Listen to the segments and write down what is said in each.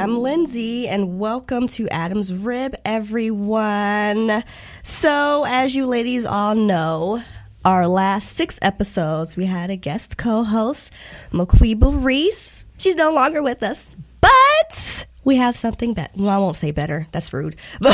I'm Lindsay, and welcome to Adam's Rib, everyone. So, as you ladies all know, our last six episodes, we had a guest co host, Maquiba Reese. She's no longer with us, but we have something better. Well, I won't say better. That's rude.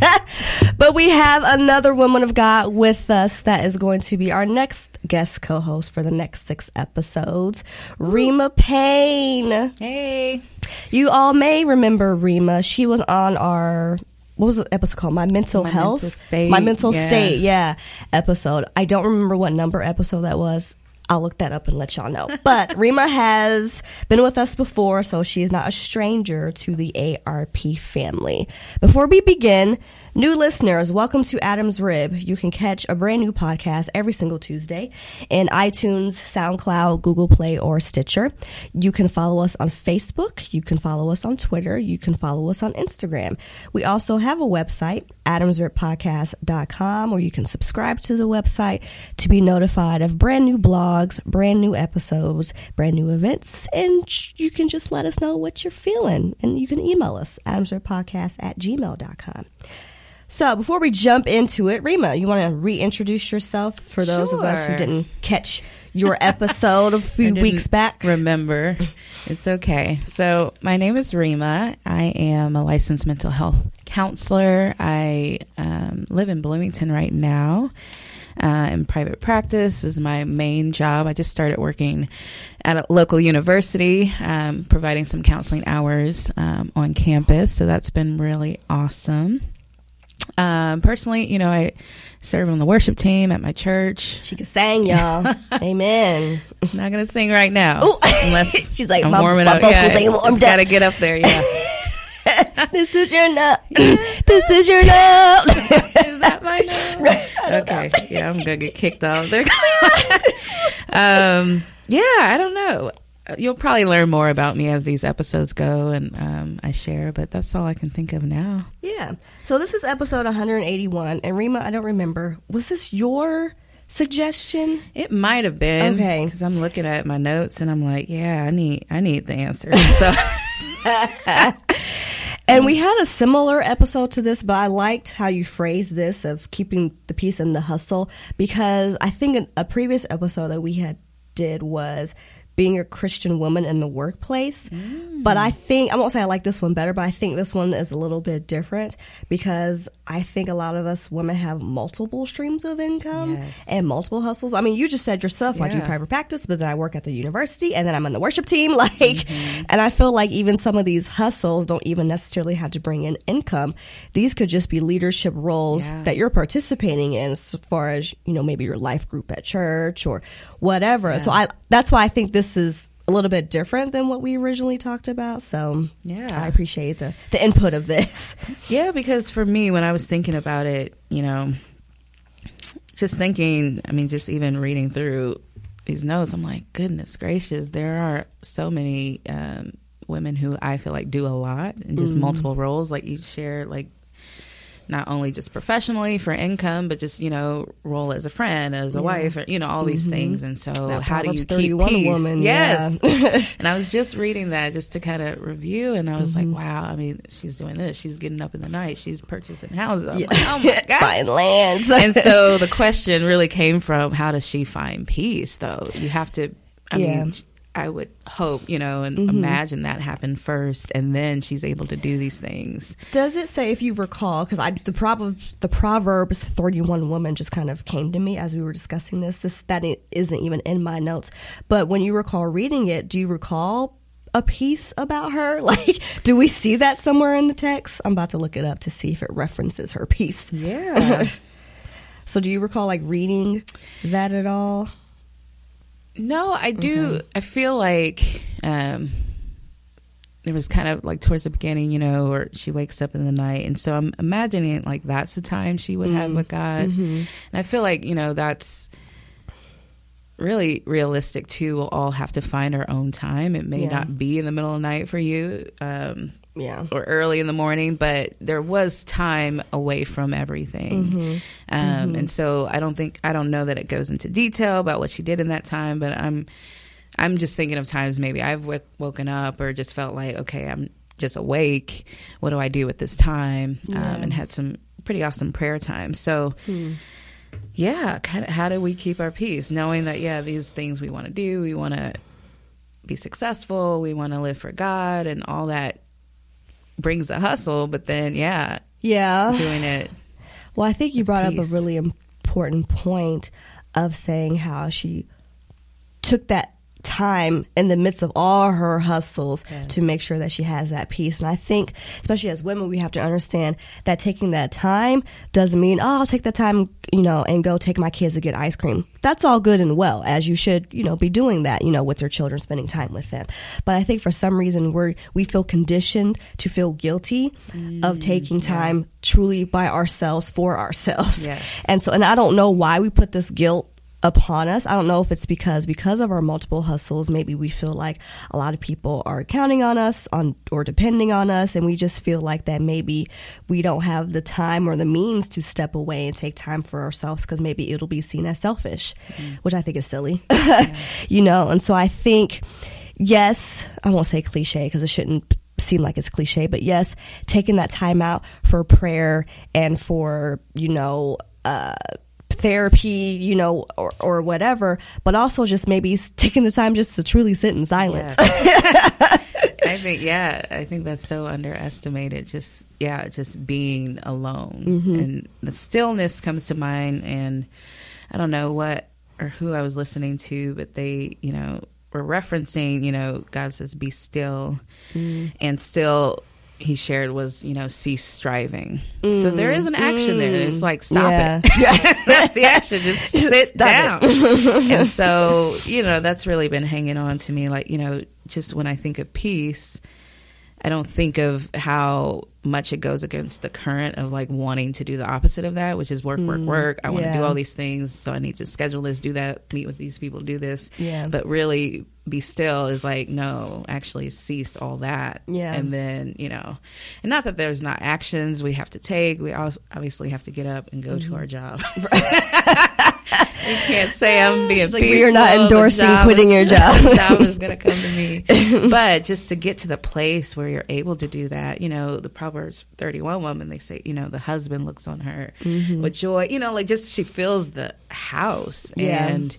But, but we have another woman of God with us that is going to be our next guest co host for the next six episodes, Rhemma Payne. Hey. You all may remember Rhemma. She was on our what was the episode called? My mental My health, Mental State, my mental yeah. state, yeah, episode. I don't remember what number episode that was. I'll look that up and let y'all know. But Rhemma has been with us before, so she is not a stranger to the ARP family. Before we begin, new listeners, welcome to Adam's Rib. You can catch a brand new podcast every single Tuesday in iTunes, SoundCloud, Google Play, or Stitcher. You can follow us on Facebook. You can follow us on Twitter. You can follow us on Instagram. We also have a website, adamsribpodcast.com, where you can subscribe to the website to be notified of brand new blogs, brand new episodes, brand new events, and you can just let us know what you're feeling. And you can email us, adamsribpodcast at gmail.com. So before we jump into it, Rhemma, you want to reintroduce yourself for those of us who didn't catch your episode a few weeks back? Remember. It's okay. So, my name is Rhemma. I am a licensed mental health counselor. I um, live in Bloomington right now. Uh, in private practice is my main job. I just started working at a local university, um, providing some counseling hours um, on campus. So that's been really awesome. Um, personally, you know, I serve on the worship team at my church. She can sing, y'all. Amen. Not gonna sing right now. Ooh. Unless She's like, I'm my, warming my up. vocals Yeah, ain't warmed Got to up. get up there. Yeah. this is your note. this is your note. Is that my note? Okay. Yeah, I'm gonna get kicked off there. um. Yeah, I don't know. You'll probably learn more about me as these episodes go and um, I share, but that's all I can think of now. yeah. So this is episode 181. And Rhemma, I don't remember. Was this your suggestion? It might have been Okay. because I'm looking at my notes and I'm like, yeah, I need, I need the answer. So And we had a similar episode to this, but I liked how you phrased this of keeping the peace and the hustle because I think a, a previous episode that we had did was being a Christian woman in the workplace. But I think I won't say I like this one better, but I think this one is a little bit different because I think a lot of us women have multiple streams of income Yes. and multiple hustles. I mean, you just said yourself, I do private practice, but then I work at the university and then I'm on the worship team. Like, mm-hmm. and I feel like even some of these hustles don't even necessarily have to bring in income. These could just be leadership roles Yeah. that you're participating in as far as, you know, maybe your life group at church or whatever. So I, that's why I think this is a little bit different than what we originally talked about. So Yeah. I appreciate the, the input of this. Yeah, because for me, when I was thinking about it, you know, just thinking, I mean, just even reading through these notes, I'm like, goodness gracious, there are so many um, women who I feel like do a lot and just multiple roles. Like you share, like, not only just professionally for income, but just you know, role as a friend, as a wife, or, you know, all these things. And so, That how do you keep peace? woman, yes, yeah. and I was just reading that just to kind of review, and I was Mm-hmm. like, wow. I mean, she's doing this. She's getting up in the night. She's purchasing houses. I'm like, oh my god. Buying lands. and so the question really came from how does she find peace? Though you have to. I Yeah. mean, I would hope you know and Mm-hmm. imagine that happened first, and then she's able to do these things. Does it say if you recall? Because I the proverbs the proverbs thirty one woman just kind of came to me as we were discussing this. This that it isn't even in my notes. But when you recall reading it, do you recall a piece about her? Like, do we see that somewhere in the text? I'm about to look it up to see if it references her piece. Yeah. So, do you recall like reading that at all? No, I do. I feel like um, there was kind of like towards the beginning, you know, or she wakes up in the night. And so I'm imagining like that's the time she would have with God. Mm-hmm. And I feel like, you know, that's really realistic too. We'll all have to find our own time. It may Yeah. not be in the middle of the night for you. Um, Yeah. or early in the morning, but there was time away from everything. Mm-hmm. Um, And so I don't think I don't know that it goes into detail about what she did in that time, but I'm I'm just thinking of times maybe I've w- woken up or just felt like okay, I'm just awake. What do I do with this time? Yeah. Um, and had some pretty awesome prayer time. So. Hmm. Yeah, kind of. How do we keep our peace, knowing that yeah, these things we want to do, we want to be successful, we want to live for God, and all that brings a hustle. But then, yeah, Yeah. doing it. Well, I think you brought up a really important point of saying how she took that time in the midst of all her hustles Yes. to make sure that she has that peace. And I think, especially as women, we have to understand that taking that time doesn't mean, oh, I'll take that time, you know, and go take my kids to get ice cream. That's all good and well, as you should, you know, be doing that, you know, with your children, spending time with them. But I think for some reason we're, we feel conditioned to feel guilty of mm, taking time truly by ourselves for ourselves. Yes. And so, and I don't know why we put this guilt upon us. I don't know if it's because because of our multiple hustles, maybe we feel like a lot of people are counting on us on or depending on us and we just feel like that maybe we don't have the time or the means to step away and take time for ourselves because maybe it'll be seen as selfish, which I think is silly. you know, and so I think yes, I won't say cliche because it shouldn't seem like it's cliche, but yes, taking that time out for prayer and for, you know, uh, therapy, you know, or, or whatever, but also just maybe taking the time just to truly sit in silence. I think yeah, I think that's so underestimated. Just yeah, just being alone Mm-hmm. and the stillness comes to mind. And I don't know what or who I was listening to, but they you know were referencing you know God says be still, Mm-hmm. and still he shared was you know cease striving. So there is an action there. It's like stop Mm. Yeah. it. that's the action. Just sit Stop down. and so, you know, that's really been hanging on to me. Like, you know, just when I think of peace, I don't think of how much it goes against the current of like wanting to do the opposite of that, which is work, work, work. I want to do all these things, so I need to schedule this, do that, meet with these people, do this. Yeah. But really, be still is like no, actually cease all that. Yeah. And then you know, and not that there's not actions we have to take. We also obviously have to get up and go Mm-hmm. to our job. you can't say I'm being It's like we are not endorsing quitting is- your job. the job is going to come to me. But just to get to the place where you're able to do that, you know, the Proverbs 31 woman, they say, you know, the husband looks on her Mm-hmm. with joy. You know, like just she fills the house. Yeah. And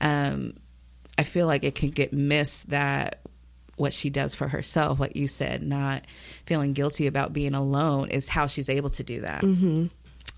um, I feel like it can get missed that what she does for herself, like you said, not feeling guilty about being alone is how she's able to do that. Mm-hmm.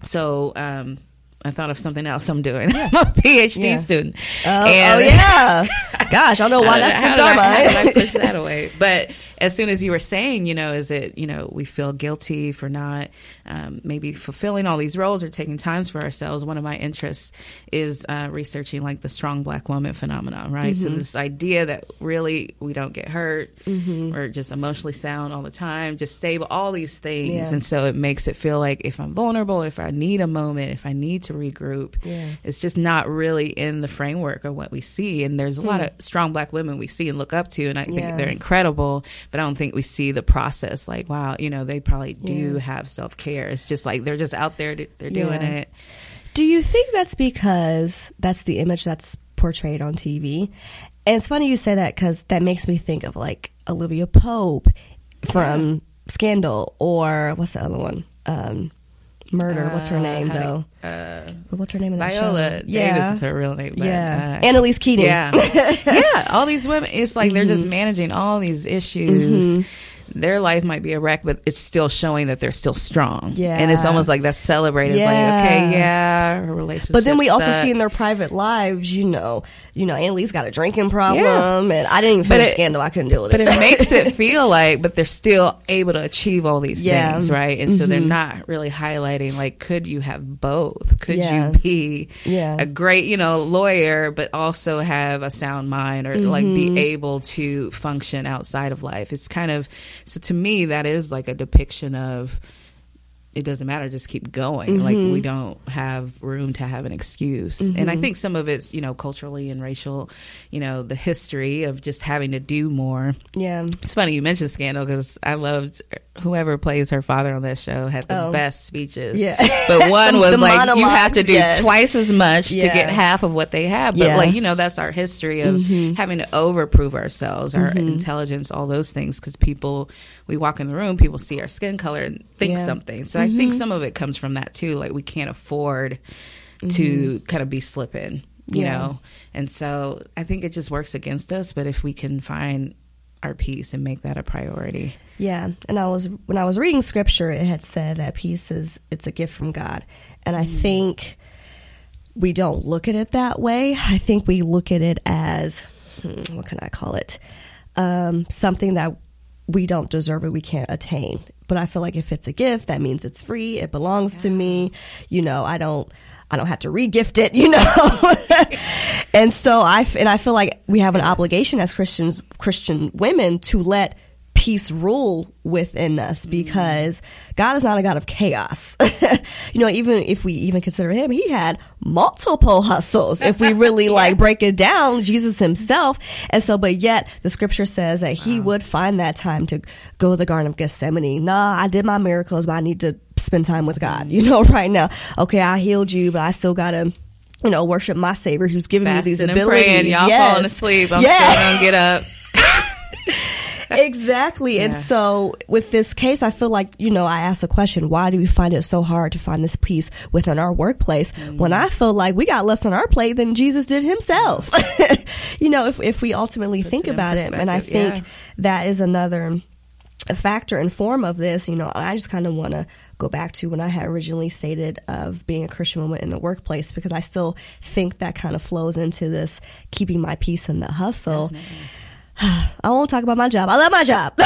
So, um, I thought of something else I'm doing. I'm a PhD Yeah. student. Oh, oh, yeah. Gosh, I don't know why that's so I, how did I push that away? But as soon as you were saying, you know, is it, you know, we feel guilty for not um, maybe fulfilling all these roles or taking times for ourselves. One of my interests is uh, researching like the strong black woman phenomenon, right? Mm-hmm. So this idea that really we don't get hurt, we're just emotionally sound all the time, just stable, all these things, Yeah. and so it makes it feel like if I'm vulnerable, if I need a moment, if I need to regroup, Yeah. it's just not really in the framework of what we see. And there's a lot of strong black women we see and look up to, and I think Hmm. Yeah. they're incredible. But I don't think we see the process. Like, wow, you know, they probably do Yeah. have self care. It's just like they're just out there, they're doing it. Do you think that's because that's the image that's portrayed on TV? And it's funny you say that because that makes me think of like Olivia Pope from Scandal or what's the other one? Um, Murder. what's her Uh, name though? Uh, But what's her name in that Viola show? Davis is her real name. But, yeah. uh, Annalise Keating. Yeah. yeah. All these women, it's like they're just managing all these issues their life might be a wreck, but it's still showing that they're still strong. Yeah. and it's almost like that's celebrated. It's Yeah. like okay, yeah, her relationship. But then we also see in their private lives, you know, you know, Annalise got a drinking problem, and I didn't even finish it- Scandal. I couldn't deal with but it. But it makes it feel like but they're still able to achieve all these Yeah. things right and so they're Mhm. not really highlighting like could you have both could Yeah. you be Yeah. a great you know lawyer but also have a sound mind or like Mm-hmm. be able to function outside of life it's kind of so to me that is like a depiction of it doesn't matter just keep going. Like Mm-hmm. we don't have room to have an excuse. And i think some of it's you know culturally and racial you know the history of just having to do more. Yeah, it's funny you mentioned Scandal because I loved whoever plays her father on that show had the Oh. best speeches. Yeah. but one was like you have to do yes. twice as much Yeah. to get half of what they have. But Yeah. Mm-hmm. like you know, that's our history of having to overprove ourselves, our intelligence, all those things. Because people, we walk in the room, people see our skin color and think Yeah. Mm-hmm. something. So I think some of it comes from that too. Like we can't afford to kind of be slipping. You Mm-hmm. Know, and so I think it just works against us. But if we can find our peace and make that a priority. Yeah. And I was when I was reading scripture, it had said that peace is it's a gift from God, and I think we don't look at it that way. I think we look at it as hmm, what can I call it? Um, something that we don't deserve it, we can't attain. But I feel like if it's a gift, that means it's free. It belongs to me. You know, I don't. I don't have to re-gift it, you know. and so I and I feel like we have an obligation as Christians, Christian women, to let peace rule within us mm. because God is not a God of chaos. you know, even if we even consider him, he had multiple hustles. If we really like break it down, Jesus himself. And so, but yet the scripture says that he would find that time to go to the Garden of Gethsemane. Nah, I did my miracles, but I need to spend time with God, mm. you know, right now. Okay, I healed you, but I still gotta you know, worship my Savior who's given me these Fasting and abilities. praying, y'all Yes. falling asleep. I'm Yes. still gonna get up. exactly. And so with this case, I feel like, you know, I asked the question, why do we find it so hard to find this peace within our workplace when I feel like we got less on our plate than Jesus did himself? you know, if, if we ultimately think about it. And I think yeah. that is another factor and form of this, you know, I just kind of want to go back to when I had originally stated of being a Christian woman in the workplace because I still think that kind of flows into this keeping my peace in the hustle. I won't talk about my job. I love my job.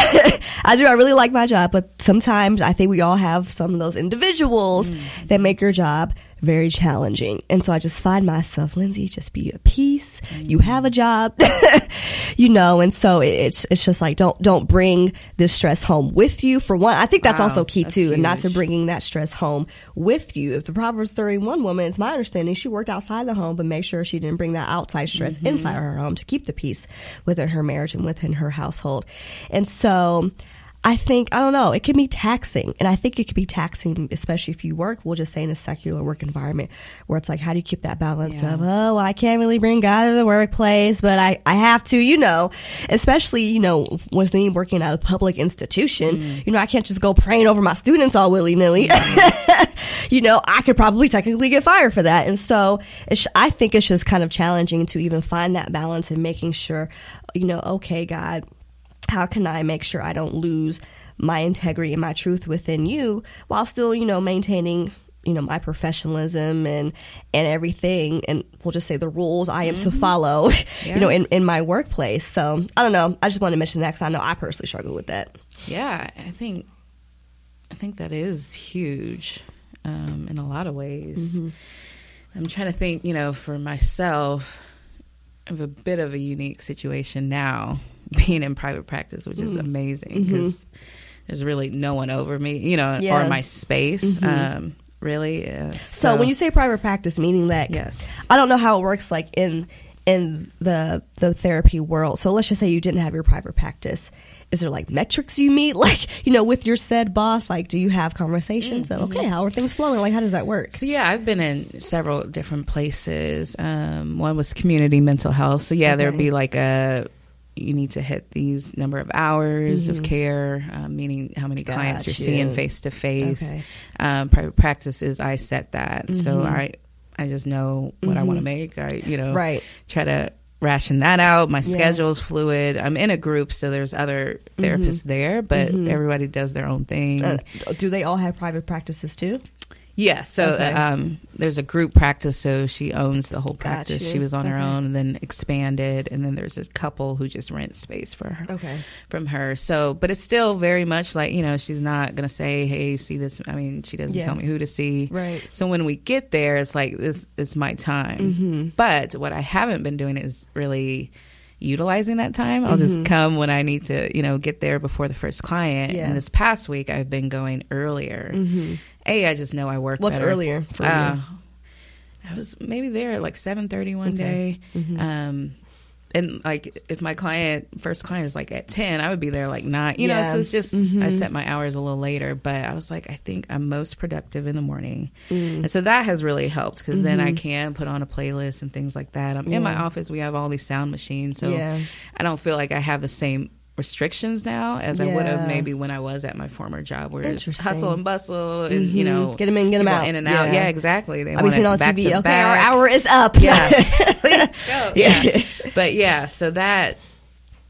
I do. I really like my job. But sometimes I think we all have some of those individuals mm. that make your job very challenging. And so I just find myself, Lindsay, just be at peace. You have a job, you know. And so it- it's it's just like don't don't bring this stress home with you. For one, I think that's Wow, also key that's too, and not to bringing that stress home with you. If the Proverbs thirty one woman, it's my understanding she worked outside the home, but make sure she didn't bring that outside stress Mm-hmm. inside her home to keep the peace within her marriage and within her household. And so. I think I don't know. It can be taxing, and I think it can be taxing, especially if you work. We'll just say in a secular work environment where it's like, how do you keep that balance Yeah. of, oh, well, I can't really bring God to the workplace, but I, I have to, you know, especially, you know, with me working at a public institution, Mm. you know, I can't just go praying over my students all willy nilly. you know, I could probably technically get fired for that. And so it's, I think it's just kind of challenging to even find that balance and making sure, you know, okay, God, how can I make sure I don't lose my integrity and my truth within you while still, you know, maintaining, you know, my professionalism and and everything and we'll just say the rules I am to follow, Yeah. you know, in, in my workplace. So I don't know. I just want to mention that because I know I personally struggle with that. Yeah, I think I think that is huge um, in a lot of ways. Mm-hmm. I'm trying to think, you know, for myself, I have a bit of a unique situation now, being in private practice, which Mm-hmm. is amazing because there's really no one over me, you know, Yeah. Mm-hmm. or my space. Um, really. Uh, So, when you say private practice, meaning that Yes. I don't know how it works like in in the the therapy world. So let's just say you didn't have your private practice. Is there like metrics you meet, like you know, with your said boss? Like, do you have conversations of okay, how are things flowing? Like, how does that work? So yeah, I've been in several different places. Um, one was community mental health. So yeah, there would be like a you need to hit these number of hours of care, um, meaning how many clients you're Got seeing face to face. Um, Private practices, I set that, so I I just know what I want to make. I you know Right. try to ration that out. My Yeah. schedule's fluid. I'm in a group, so there's other therapists there, but Mhm. everybody does their own thing. Uh, do they all have private practices too? Yeah, so Okay. um, there's a group practice, so she owns the whole practice. She was on her own and then expanded, and then there's this couple who just rent space for her Okay. from her. So, but it's still very much like you know she's not gonna say, "Hey, see this." I mean, she doesn't Yeah. tell me who to see. Right. So when we get there, it's like this is my time. Mm-hmm. But what I haven't been doing is really utilizing that time. I'll just Mhm. come when I need to, you know, get there before the first client. Yeah. And this past week, I've been going earlier. Mm-hmm. A, I just know I work. What's better. earlier for Uh, I was maybe there at like seven thirty one Okay. day. Mhm. Um, and like if my client first client is like at 10 i would be there like 9 you Yeah. know so it's just Mhm. i set my hours a little later but i was like i think i'm most productive in the morning Mm. and so that has really helped because then i Mhm. can put on a playlist and things like that i'm in my office we have all these sound machines so yeah. i don't feel like i have the same restrictions now as i would have maybe when i was at my former job where it's hustle and bustle and you Mhm. know them in, get them out. in and out Yeah. yeah, exactly they I'll be seeing it on back TV. Okay, our hour is up. Yeah. Please go. Yeah. Yeah. But yeah, so that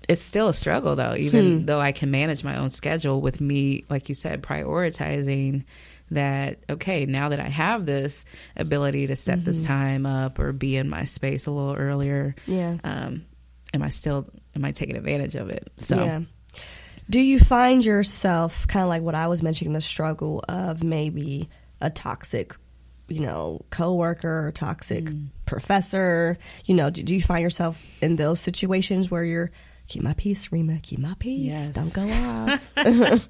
it's still a struggle though, even Hmm. though I can manage my own schedule with me, like you said, prioritizing that, okay, now that I have this ability to set this Mm-hmm. time up or be in my space a little earlier, yeah. um, am I still, am I taking advantage of it? So, Yeah. Do you find yourself kind of like what I was mentioning, the struggle of maybe a toxic, you know, coworker or toxic Mm. professor? You know, do, do you find yourself in those situations where you're keep my peace, Rhemma, keep my peace, Yes. don't go off?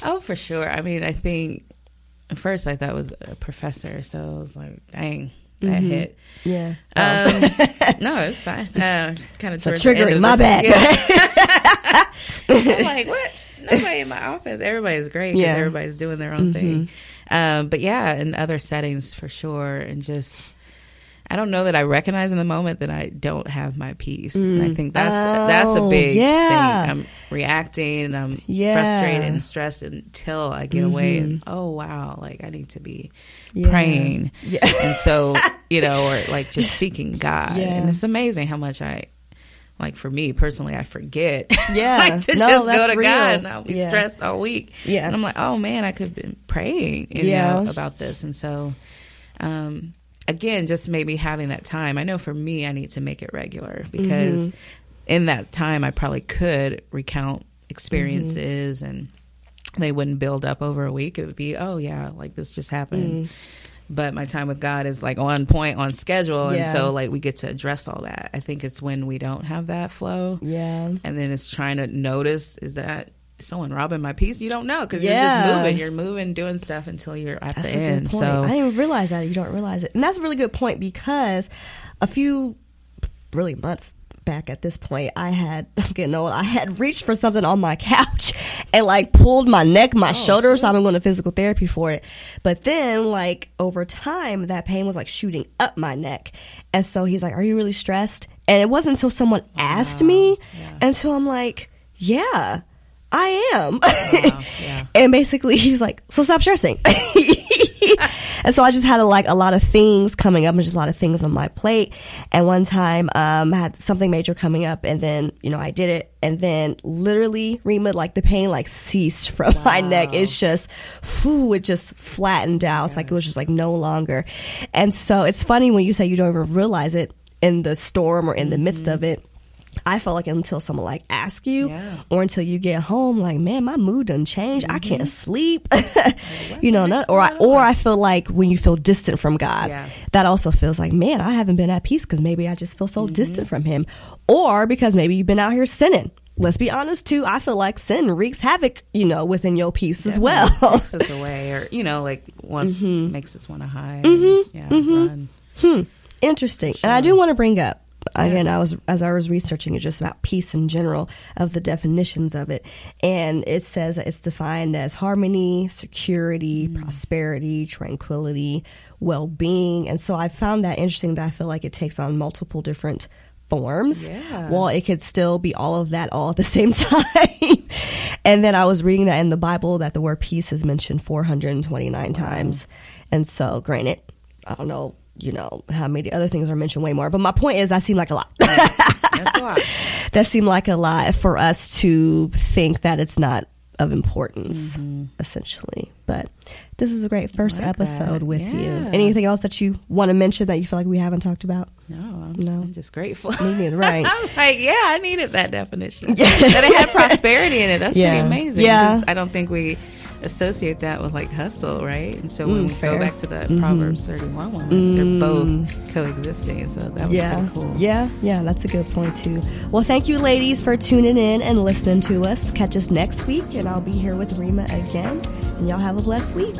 oh, for sure. I mean, I think at first I thought it was a professor, so I was like, dang, that Mhm. hit. yeah. Um, no, it's fine. Uh, kind of So triggering, my bad. I'm like, what? Nobody in my office. Everybody's great. Yeah. Everybody's doing their own Mhm. thing. Um, but yeah, in other settings for sure. And just, I don't know that I recognize in the moment that I don't have my peace. And I Mm. think that's that's a Oh, big yeah. thing. I'm reacting and I'm Yeah. frustrated and stressed until I get away and Mhm. oh wow, like I need to be Yeah. praying Yeah. and so you know or like just seeking god and it's amazing how much i like for me personally i forget Yeah. like to No, just go to real. god and i'll be Yeah. stressed all week Yeah. and i'm like oh man i could have been praying you Yeah. know about this and so um again just maybe having that time i know for me i need to make it regular because Mhm. in that time i probably could recount experiences and they wouldn't build up over a week it would be oh yeah like this just happened Mm. but my time with God is like on point, on schedule, Yeah. and so like we get to address all that. I think it's when we don't have that flow, Yeah. and then it's trying to notice is that someone robbing my peace? You don't know because Yeah. you're just moving, you're moving, doing stuff until you're at That's the a end. good point. So I didn't realize that. You don't realize it. And that's a really good point because a few, really months back at this point, I had, I'm getting old, I had reached for something on my couch and like pulled my neck, my oh, shoulder. So I've been going to physical therapy for it. But then, like, over time, that pain was like shooting up my neck. And so he's like, Are you really stressed? And it wasn't until someone asked me. Yeah. And so I'm like, Yeah, I am. Wow, yeah. and basically he was like, "So stop stressing." and so I just had a, like a lot of things coming up, and just a lot of things on my plate. And one time, um, I had something major coming up, and then you know I did it, and then literally, Rhemma, like the pain like ceased from my neck. It's just, whew, it just flattened out. It's like it was just like no longer. And so it's funny when you say you don't even realize it in the storm or in the midst of it. I felt like until someone like ask you Yeah. or until you get home, like, man, my mood done changed. I can't sleep. you know, not, or I, or I feel like when you feel distant from God, Yeah. that also feels like, man, I haven't been at peace because maybe I just feel so distant Mm-hmm. from Him, or because maybe you've been out here sinning. Let's be honest too. I feel like sin wreaks havoc, you know, within your peace as well. takes us away, or you know, like once Mm-hmm. makes us want to hide. and, yeah, run. Hmm. Interesting. And I do want to bring up again, Yes. I was as I was researching it just about peace in general of the definitions of it, and it says that it's defined as harmony, security, Mm. prosperity, tranquility, well being, and so I found that interesting. That I feel like it takes on multiple different forms. Yeah. Well, it could still be all of that all at the same time. and then I was reading that in the Bible that the word peace is mentioned 429 times. And so, granted, I don't know you know how many other things are mentioned way more. But my point is, that seemed like a lot. That's a lot. that seemed like a lot for us to think that it's not of importance, Mm-hmm. essentially. But this is a great first like episode that. with you. Anything else that you want to mention that you feel like we haven't talked about? No, I'm, No. I'm just grateful. Me neither, right. I'm like, yeah, I needed that definition. that it had prosperity in it. That's Yeah. pretty amazing. Yeah. I don't think we associate that with like hustle, right? And so when Mm, we fair. go back to the Mhm. Proverbs 31 one, Mm. they're both coexisting. So that was yeah, pretty cool. yeah, yeah. That's a good point too. Well, thank you, ladies, for tuning in and listening to us. Catch us next week, and I'll be here with Rhemma again. And y'all have a blessed week.